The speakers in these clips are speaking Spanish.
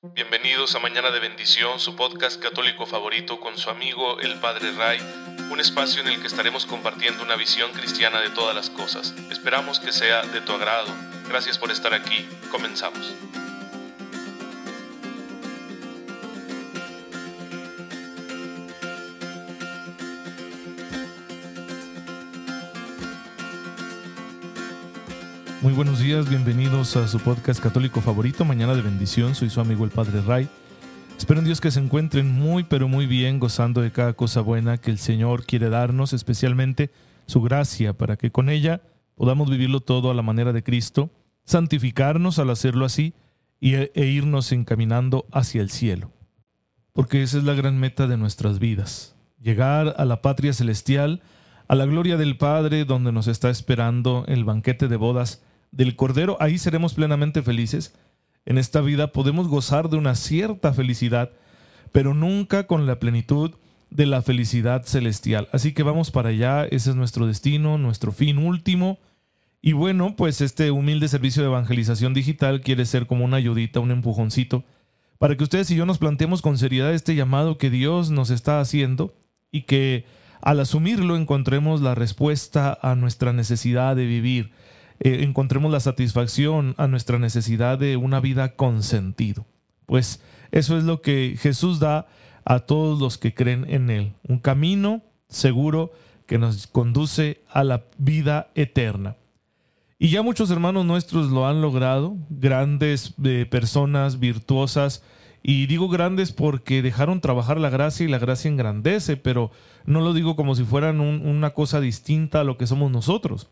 Bienvenidos a Mañana de Bendición, su podcast católico favorito con su amigo el Padre Ray, un espacio en el que estaremos compartiendo una visión cristiana de todas las cosas. Esperamos que sea de tu agrado. Gracias por estar aquí. Comenzamos. Buenos días, bienvenidos a su podcast católico favorito, Mañana de Bendición. Soy su amigo el Padre Ray. Espero en Dios que se encuentren muy, pero muy bien, gozando de cada cosa buena que el Señor quiere darnos, especialmente su gracia, para que con ella podamos vivirlo todo a la manera de Cristo, santificarnos al hacerlo así y, e irnos encaminando hacia el cielo. Porque esa es la gran meta de nuestras vidas, llegar a la patria celestial, a la gloria del Padre, donde nos está esperando el banquete de bodas del Cordero, ahí seremos plenamente felices. En esta vida podemos gozar de una cierta felicidad, pero nunca con la plenitud de la felicidad celestial. Así que vamos para allá, ese es nuestro destino, nuestro fin último. Y bueno, pues este humilde servicio de evangelización digital quiere ser como una ayudita, un empujoncito, para que ustedes y yo nos planteemos con seriedad este llamado que Dios nos está haciendo y que al asumirlo encontremos la respuesta a nuestra necesidad de vivir, eh, encontremos la satisfacción a nuestra necesidad de una vida con sentido. Pues eso es lo que Jesús da a todos los que creen en Él, un camino seguro que nos conduce a la vida eterna. Y ya muchos hermanos nuestros lo han logrado, grandes eh, personas virtuosas, y digo grandes porque dejaron trabajar la gracia y la gracia engrandece, pero no lo digo como si fueran una cosa distinta a lo que somos nosotros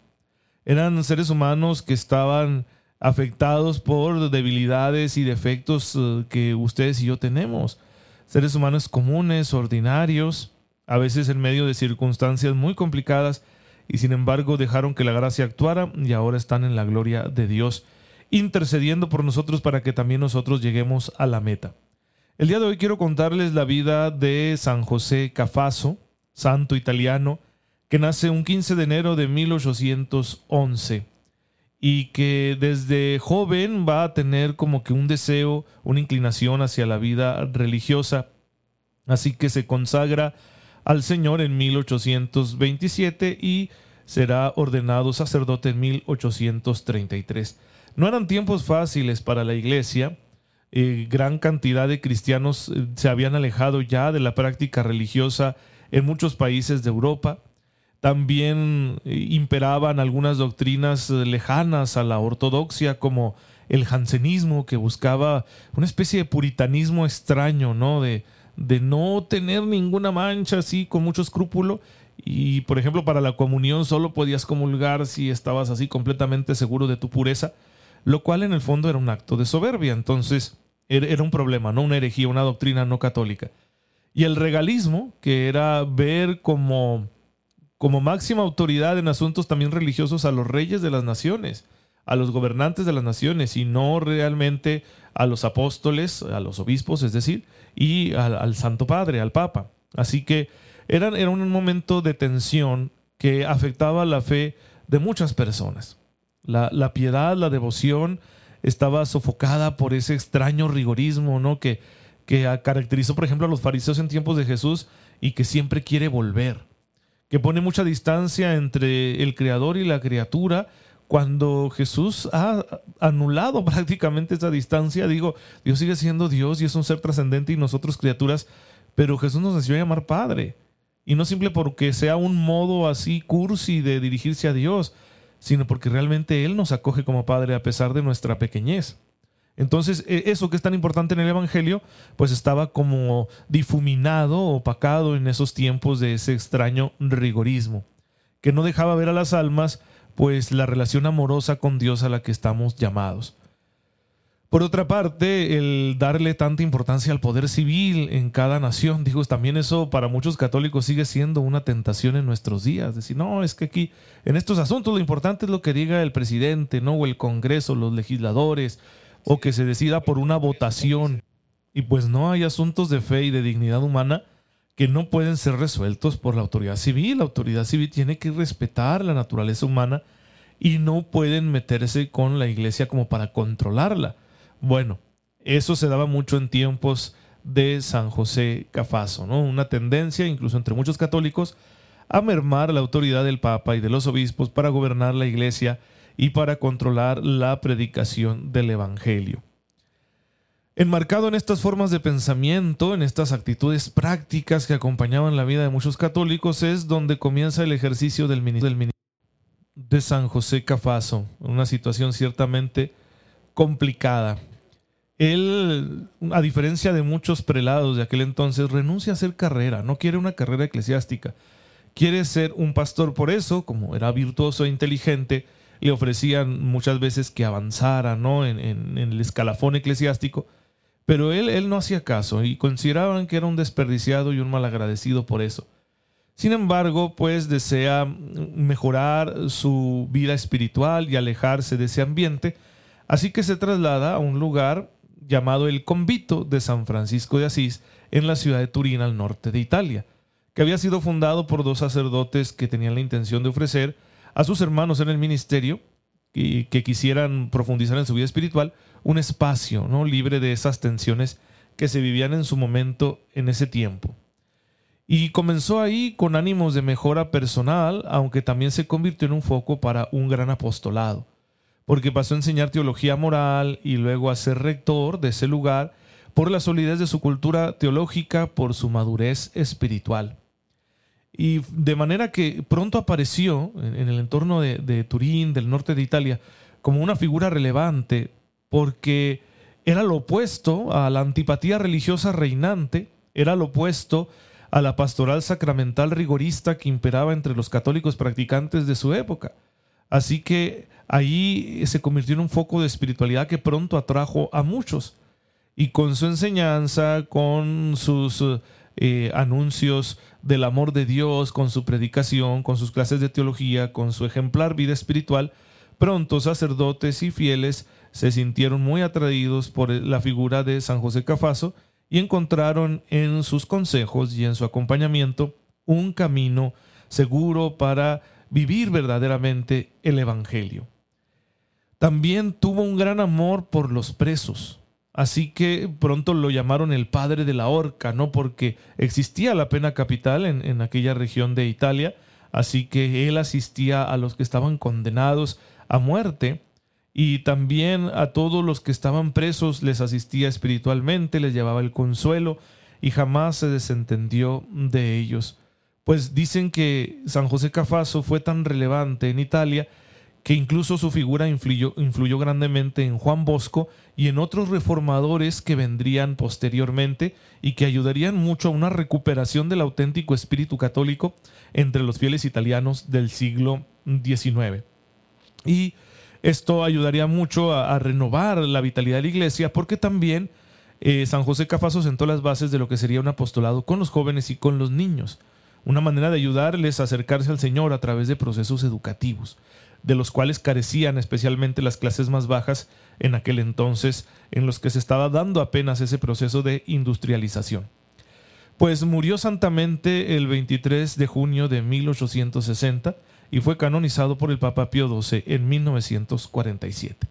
eran seres humanos que estaban afectados por debilidades y defectos eh, que ustedes y yo tenemos. Seres humanos comunes, ordinarios, a veces en medio de circunstancias muy complicadas, y sin embargo dejaron que la gracia actuara y ahora están en la gloria de Dios, intercediendo por nosotros para que también nosotros lleguemos a la meta. El día de hoy quiero contarles la vida de San José Cafaso, santo italiano, que nace un 15 de enero de 1811 y que desde joven va a tener como que un deseo, una inclinación hacia la vida religiosa. Así que se consagra al Señor en 1827 y será ordenado sacerdote en 1833. No eran tiempos fáciles para la iglesia. Eh, gran cantidad de cristianos eh, se habían alejado ya de la práctica religiosa en muchos países de Europa. También eh, imperaban algunas doctrinas eh, lejanas a la ortodoxia, como el jansenismo, que buscaba una especie de puritanismo extraño, ¿no? De, de no tener ninguna mancha así con mucho escrúpulo. Y, por ejemplo, para la comunión solo podías comulgar si estabas así completamente seguro de tu pureza, lo cual en el fondo era un acto de soberbia. Entonces, era un problema, no una herejía, una doctrina no católica. Y el regalismo, que era ver como como máxima autoridad en asuntos también religiosos a los reyes de las naciones, a los gobernantes de las naciones y no realmente a los apóstoles, a los obispos, es decir, y al, Santo Padre, al Papa. Así que era, era un momento de tensión que afectaba la fe de muchas personas. La, la, piedad, la devoción estaba sofocada por ese extraño rigorismo ¿no? que, que caracterizó, por ejemplo, a los fariseos en tiempos de Jesús y que siempre quiere volver que pone mucha distancia entre el creador y la criatura, cuando Jesús ha anulado prácticamente esa distancia, digo, Dios sigue siendo Dios y es un ser trascendente y nosotros criaturas, pero Jesús nos decidió llamar Padre. Y no simple porque sea un modo así cursi de dirigirse a Dios, sino porque realmente Él nos acoge como Padre a pesar de nuestra pequeñez. Entonces, e, eso que es tan importante en el Evangelio, pues estaba como difuminado, opacado en esos tiempos de ese extraño rigorismo, que no dejaba ver a las almas, pues la relación amorosa con Dios a la que estamos llamados. Por otra parte, el darle tanta importancia al poder civil en cada nación, digo, también eso para muchos católicos sigue siendo una tentación en nuestros días. Decir, no, es que aquí, en estos asuntos, lo importante es lo que diga el presidente, ¿no? O el Congreso, los legisladores, o que se decida por una votación. Y pues no hay asuntos de fe y de dignidad humana que no pueden ser resueltos por la autoridad civil. La autoridad civil tiene que respetar la naturaleza humana y no pueden meterse con la iglesia como para controlarla. Bueno, Eso se daba mucho en tiempos de San José Cafaso, ¿no? Una tendencia, incluso entre muchos católicos, a mermar la autoridad del Papa y de los obispos para gobernar la Iglesia y para controlar la predicación del Evangelio. Enmarcado en estas formas de pensamiento, en estas actitudes prácticas que acompañaban la vida de muchos católicos, es donde comienza el ejercicio del ministerio de San José Cafaso, una situación ciertamente complicada. Él, a diferencia de muchos prelados de aquel entonces, renuncia a hacer carrera, no quiere una carrera eclesiástica, quiere ser un pastor. Por eso, como era virtuoso e inteligente, le ofrecían muchas veces que avanzara ¿no? en, el escalafón eclesiástico, pero él, él no hacía caso y consideraban que era un desperdiciado y un malagradecido por eso. Sin embargo, pues desea mejorar su vida espiritual y alejarse de ese ambiente, así que se traslada a un lugar llamado el Convito de San Francisco de Asís en la ciudad de Turín al norte de Italia, que había sido fundado por dos sacerdotes que tenían la intención de ofrecer a sus hermanos en el ministerio y que quisieran profundizar en su vida espiritual un espacio ¿no? libre de esas tensiones que se vivían en su momento en ese tiempo. Y comenzó ahí con ánimos de mejora personal, aunque también se convirtió en un foco para un gran apostolado, porque pasó a enseñar teología moral y luego a ser rector de ese lugar por la solidez de su cultura teológica, por su madurez espiritual. Y de manera que pronto apareció en, el entorno de, Turín, del norte de Italia, como una figura relevante, porque era lo opuesto a la antipatía religiosa reinante, era lo opuesto a la pastoral sacramental rigorista que imperaba entre los católicos practicantes de su época. Así que ahí se convirtió en un foco de espiritualidad que pronto atrajo a muchos. Y con su enseñanza, con sus eh, anuncios del amor de Dios, con su predicación, con sus clases de teología, con su ejemplar vida espiritual, pronto sacerdotes y fieles se sintieron muy atraídos por la figura de San José Cafaso y encontraron en sus consejos y en su acompañamiento un camino seguro para vivir verdaderamente el Evangelio. También tuvo un gran amor por los presos. Así que pronto lo llamaron el padre de la horca, ¿no? Porque existía la pena capital en, aquella región de Italia, así que él asistía a los que estaban condenados a muerte y también a todos los que estaban presos les asistía espiritualmente, les llevaba el consuelo y jamás se desentendió de ellos. Pues dicen que San José Cafaso fue tan relevante en Italia que incluso su figura influyó, influyó, grandemente en Juan Bosco y en otros reformadores que vendrían posteriormente y que ayudarían mucho a una recuperación del auténtico espíritu católico entre los fieles italianos del siglo XIX. Y esto ayudaría mucho a, renovar la vitalidad de la iglesia porque también eh, San José Cafaso sentó las bases de lo que sería un apostolado con los jóvenes y con los niños, una manera de ayudarles a acercarse al Señor a través de procesos educativos de los cuales carecían especialmente las clases más bajas en aquel entonces, en los que se estaba dando apenas ese proceso de industrialización. Pues murió santamente el 23 de junio de 1860 y fue canonizado por el Papa Pío XII en 1947.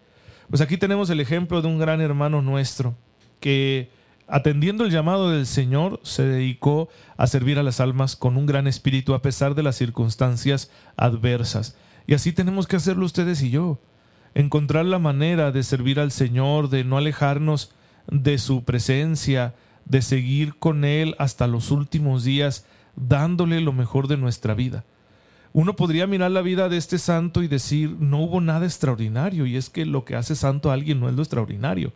Pues aquí tenemos el ejemplo de un gran hermano nuestro que, atendiendo el llamado del Señor, se dedicó a servir a las almas con un gran espíritu a pesar de las circunstancias adversas y así tenemos que hacerlo ustedes y yo. Encontrar la manera de servir al Señor, de no alejarnos de su presencia, de seguir con Él hasta los últimos días, dándole lo mejor de nuestra vida. Uno podría mirar la vida de este santo y decir, no hubo nada extraordinario, y es que lo que hace santo a alguien no es lo extraordinario,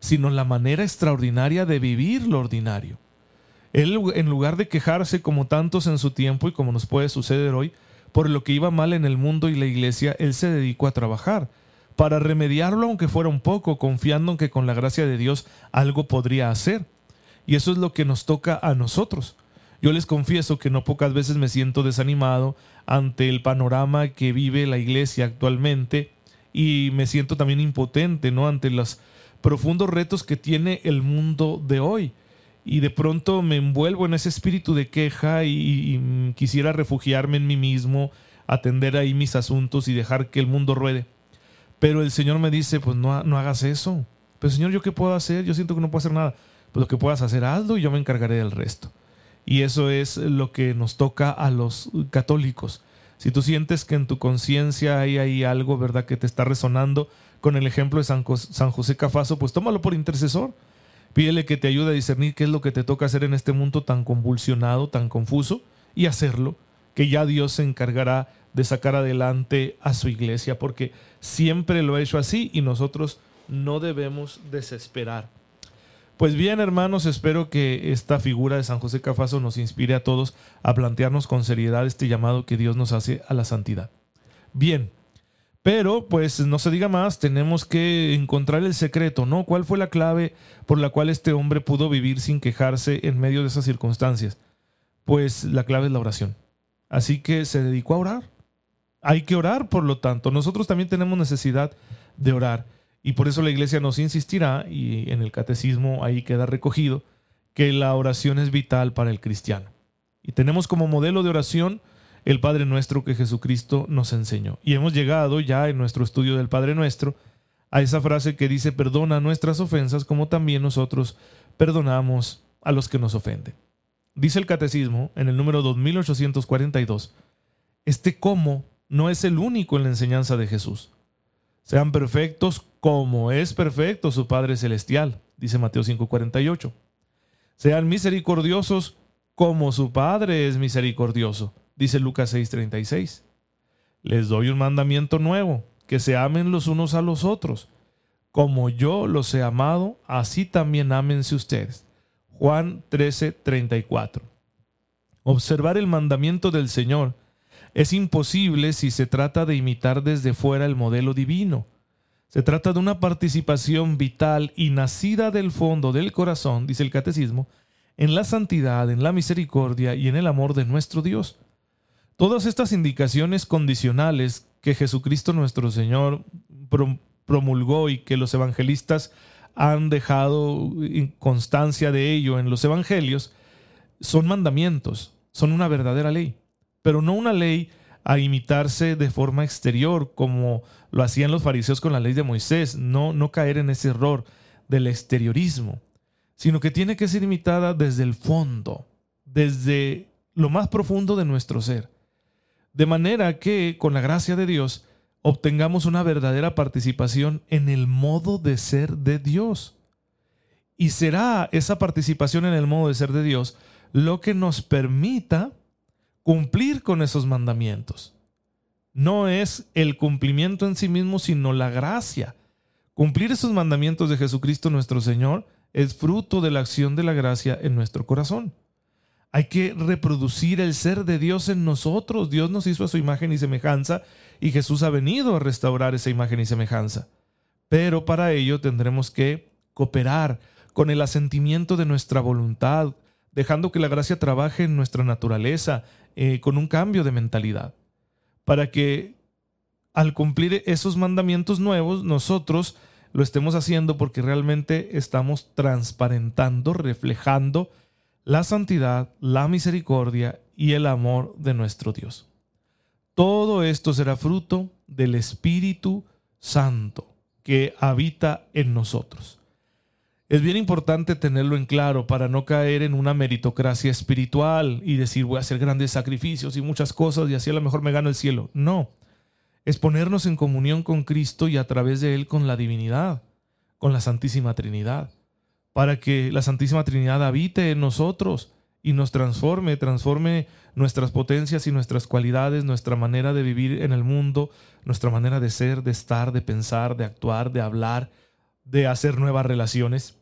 sino la manera extraordinaria de vivir lo ordinario. Él, en lugar de quejarse como tantos en su tiempo y como nos puede suceder hoy, por lo que iba mal en el mundo y la iglesia, él se dedicó a trabajar, para remediarlo aunque fuera un poco, confiando en que con la gracia de Dios algo podría hacer. Y eso es lo que nos toca a nosotros. Yo les confieso que no pocas veces me siento desanimado ante el panorama que vive la iglesia actualmente y me siento también impotente, ¿no? ante los profundos retos que tiene el mundo de hoy y de pronto me envuelvo en ese espíritu de queja y, quisiera refugiarme en mí mismo, atender ahí mis asuntos y dejar que el mundo ruede. Pero el Señor me dice, pues no, no hagas eso. Pero Señor, ¿yo qué puedo hacer? Yo siento que no puedo hacer nada. Pues lo que puedas hacer, hazlo y yo me encargaré del resto. Y eso es lo que nos toca a los católicos. Si tú sientes que en tu conciencia hay ahí algo, ¿verdad?, que te está resonando con el ejemplo de San, San José Cafaso, pues tómalo por intercesor. Pídele que te ayude a discernir qué es lo que te toca hacer en este mundo tan convulsionado, tan confuso, y hacerlo, que ya Dios se encargará de sacar adelante a su iglesia, porque siempre lo ha hecho así y nosotros no debemos desesperar. Pues bien, hermanos, espero que esta figura de San José Cafaso nos inspire a todos a plantearnos con seriedad este llamado que Dios nos hace a la santidad. Bien, pero pues no se diga más, tenemos que encontrar el secreto, ¿no? ¿Cuál fue la clave por la cual este hombre pudo vivir sin quejarse en medio de esas circunstancias? Pues la clave es la oración. Así que se dedicó a orar. Hay que orar, por lo tanto. Nosotros también tenemos necesidad de orar. Y por eso la iglesia nos insistirá, y en el catecismo ahí queda recogido, que la oración es vital para el cristiano. Y tenemos como modelo de oración el Padre Nuestro que Jesucristo nos enseñó. Y hemos llegado ya en nuestro estudio del Padre Nuestro a esa frase que dice, perdona nuestras ofensas como también nosotros perdonamos a los que nos ofenden. Dice el catecismo en el número 2842, este cómo no es el único en la enseñanza de Jesús. Sean perfectos como es perfecto su Padre Celestial, dice Mateo 5:48. Sean misericordiosos como su Padre es misericordioso, dice Lucas 6:36. Les doy un mandamiento nuevo, que se amen los unos a los otros. Como yo los he amado, así también ámense ustedes. Juan 13:34. Observar el mandamiento del Señor es imposible si se trata de imitar desde fuera el modelo divino. Se trata de una participación vital y nacida del fondo del corazón, dice el catecismo, en la santidad, en la misericordia y en el amor de nuestro Dios. Todas estas indicaciones condicionales que Jesucristo nuestro Señor promulgó y que los evangelistas han dejado constancia de ello en los evangelios, son mandamientos, son una verdadera ley pero no una ley a imitarse de forma exterior como lo hacían los fariseos con la ley de Moisés, no, no caer en ese error del exteriorismo, sino que tiene que ser imitada desde el fondo, desde lo más profundo de nuestro ser, de manera que con la gracia de Dios obtengamos una verdadera participación en el modo de ser de Dios. Y será esa participación en el modo de ser de Dios lo que nos permita cumplir con esos mandamientos. No es el cumplimiento en sí mismo, sino la gracia. Cumplir esos mandamientos de Jesucristo nuestro Señor es fruto de la acción de la gracia en nuestro corazón. Hay que reproducir el ser de Dios en nosotros. Dios nos hizo a su imagen y semejanza y Jesús ha venido a restaurar esa imagen y semejanza. Pero para ello tendremos que cooperar con el asentimiento de nuestra voluntad, dejando que la gracia trabaje en nuestra naturaleza, eh, con un cambio de mentalidad, para que al cumplir esos mandamientos nuevos nosotros lo estemos haciendo porque realmente estamos transparentando, reflejando la santidad, la misericordia y el amor de nuestro Dios. Todo esto será fruto del Espíritu Santo que habita en nosotros. Es bien importante tenerlo en claro para no caer en una meritocracia espiritual y decir voy a hacer grandes sacrificios y muchas cosas y así a lo mejor me gano el cielo. No, es ponernos en comunión con Cristo y a través de Él con la divinidad, con la Santísima Trinidad, para que la Santísima Trinidad habite en nosotros y nos transforme, transforme nuestras potencias y nuestras cualidades, nuestra manera de vivir en el mundo, nuestra manera de ser, de estar, de pensar, de actuar, de hablar de hacer nuevas relaciones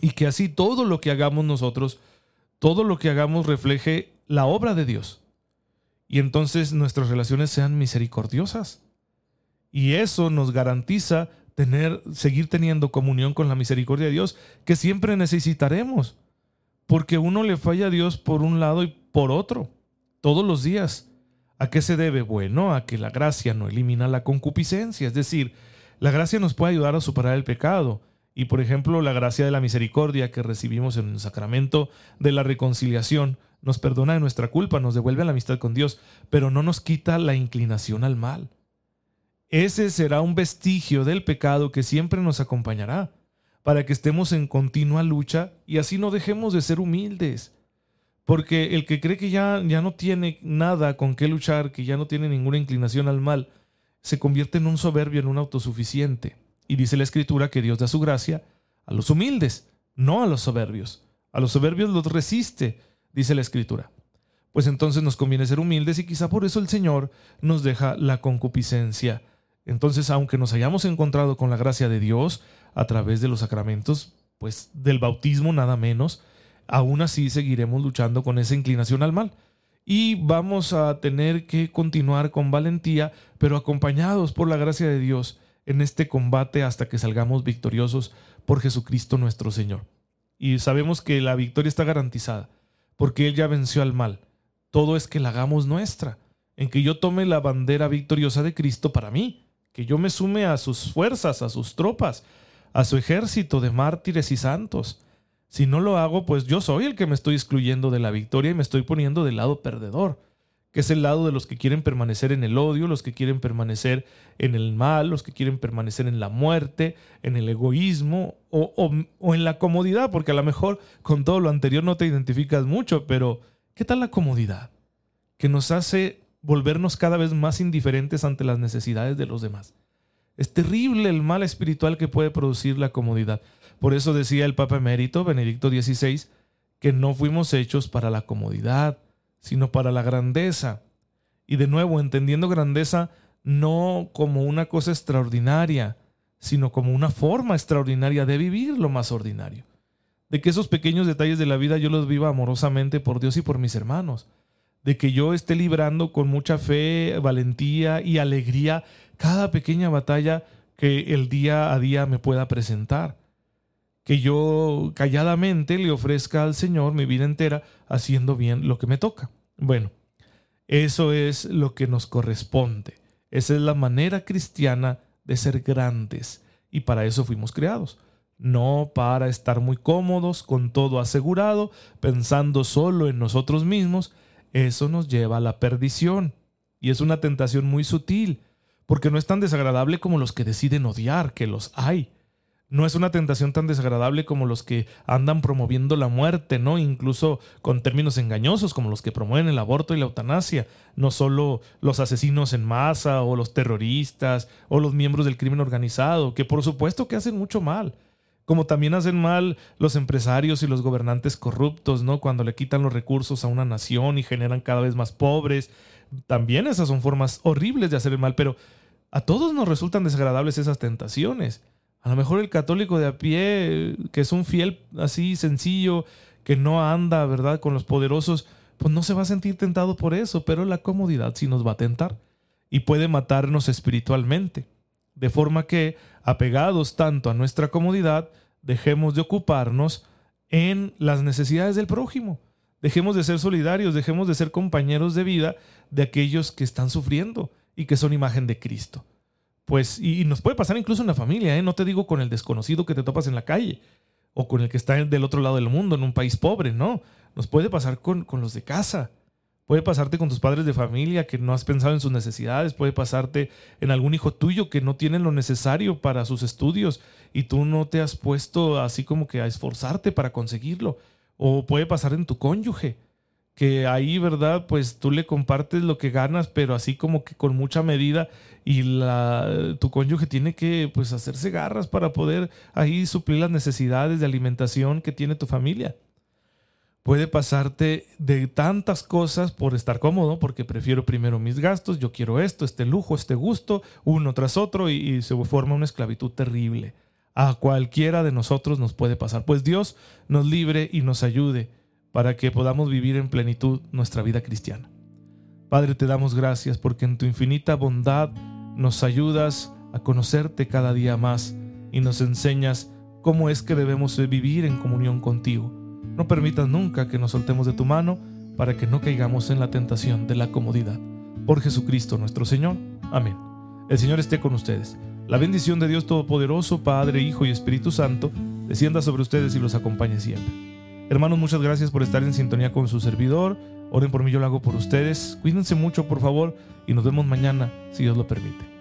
y que así todo lo que hagamos nosotros, todo lo que hagamos refleje la obra de Dios. Y entonces nuestras relaciones sean misericordiosas. Y eso nos garantiza tener seguir teniendo comunión con la misericordia de Dios que siempre necesitaremos. Porque uno le falla a Dios por un lado y por otro, todos los días. ¿A qué se debe? Bueno, a que la gracia no elimina la concupiscencia, es decir, la gracia nos puede ayudar a superar el pecado. Y por ejemplo, la gracia de la misericordia que recibimos en el sacramento de la reconciliación nos perdona de nuestra culpa, nos devuelve a la amistad con Dios, pero no nos quita la inclinación al mal. Ese será un vestigio del pecado que siempre nos acompañará. para que estemos en continua lucha y así no dejemos de ser humildes. Porque el que cree que ya, ya no tiene nada con qué luchar, que ya no tiene ninguna inclinación al mal, se convierte en un soberbio, en un autosuficiente. Y dice la Escritura que Dios da su gracia a los humildes, no a los soberbios. A los soberbios los resiste, dice la Escritura. Pues entonces nos conviene ser humildes y quizá por eso el Señor nos deja la concupiscencia. Entonces, aunque nos hayamos encontrado con la gracia de Dios a través de los sacramentos, pues del bautismo nada menos, aún así seguiremos luchando con esa inclinación al mal. Y vamos a tener que continuar con valentía, pero acompañados por la gracia de Dios en este combate hasta que salgamos victoriosos por Jesucristo nuestro Señor. Y sabemos que la victoria está garantizada, porque Él ya venció al mal. Todo es que la hagamos nuestra, en que yo tome la bandera victoriosa de Cristo para mí, que yo me sume a sus fuerzas, a sus tropas, a su ejército de mártires y santos. Si no lo hago, pues yo soy el que me estoy excluyendo de la victoria y me estoy poniendo del lado perdedor que es el lado de los que quieren permanecer en el odio, los que quieren permanecer en el mal, los que quieren permanecer en la muerte, en el egoísmo o, en la comodidad, porque a lo mejor con todo lo anterior no te identificas mucho, pero ¿qué tal la comodidad? Que nos hace volvernos cada vez más indiferentes ante las necesidades de los demás. Es terrible el mal espiritual que puede producir la comodidad. Por eso decía el Papa Emérito Benedicto XVI que no fuimos hechos para la comodidad, sino para la grandeza. Y de nuevo, entendiendo grandeza no como una cosa extraordinaria, sino como una forma extraordinaria de vivir lo más ordinario. De que esos pequeños detalles de la vida yo los viva amorosamente por Dios y por mis hermanos. De que yo esté librando con mucha fe, valentía y alegría cada pequeña batalla que el día a día me pueda presentar que yo calladamente le ofrezca al Señor mi vida entera haciendo bien lo que me toca. Bueno, eso es lo que nos corresponde. Esa es la manera cristiana de ser grandes y para eso fuimos creados. No para estar muy cómodos, con todo asegurado, pensando solo en nosotros mismos. Eso nos lleva a la perdición. Y es una tentación muy sutil, porque no es tan desagradable como los que deciden odiar, que los hay no es una tentación tan desagradable como los que andan promoviendo la muerte, ¿no? Incluso con términos engañosos como los que promueven el aborto y la eutanasia, no solo los asesinos en masa o los terroristas o los miembros del crimen organizado, que por supuesto que hacen mucho mal, como también hacen mal los empresarios y los gobernantes corruptos, ¿no? Cuando le quitan los recursos a una nación y generan cada vez más pobres, también esas son formas horribles de hacer el mal, pero a todos nos resultan desagradables esas tentaciones. A lo mejor el católico de a pie, que es un fiel así sencillo, que no anda, ¿verdad?, con los poderosos, pues no se va a sentir tentado por eso, pero la comodidad sí nos va a tentar y puede matarnos espiritualmente. De forma que, apegados tanto a nuestra comodidad, dejemos de ocuparnos en las necesidades del prójimo. Dejemos de ser solidarios, dejemos de ser compañeros de vida de aquellos que están sufriendo y que son imagen de Cristo pues, y, nos puede pasar incluso en la familia, ¿eh? no te digo con el desconocido que te topas en la calle o con el que está del otro lado del mundo, en un país pobre, no, nos puede pasar con, con los de casa. Puede pasarte con tus padres de familia que no has pensado en sus necesidades. Puede pasarte en algún hijo tuyo que no tiene lo necesario para sus estudios y tú no te has puesto así como que a esforzarte para conseguirlo. O puede pasar en tu cónyuge que ahí, ¿verdad? Pues tú le compartes lo que ganas, pero así como que con mucha medida y tu cónyuge tiene que pues hacerse garras para poder ahí suplir las necesidades de alimentación que tiene tu familia. Puede pasarte de tantas cosas por estar cómodo, porque prefiero primero mis gastos, yo quiero esto, este lujo, este gusto, uno tras otro, y, se forma una esclavitud terrible. A cualquiera de nosotros nos puede pasar, pues Dios nos libre y nos ayude para que podamos vivir en plenitud nuestra vida cristiana. Padre, te damos gracias porque en tu infinita bondad nos ayudas a conocerte cada día más y nos enseñas cómo es que debemos vivir en comunión contigo. No permitas nunca que nos soltemos de tu mano para que no caigamos en la tentación de la comodidad. Por Jesucristo nuestro Señor. Amén. El Señor esté con ustedes. La bendición de Dios Todopoderoso, Padre, Hijo y Espíritu Santo, descienda sobre ustedes y los acompañe siempre. Hermanos, muchas gracias por estar en sintonía con su servidor. Oren por mí, yo lo hago por ustedes. Cuídense mucho, por favor, y nos vemos mañana, si Dios lo permite.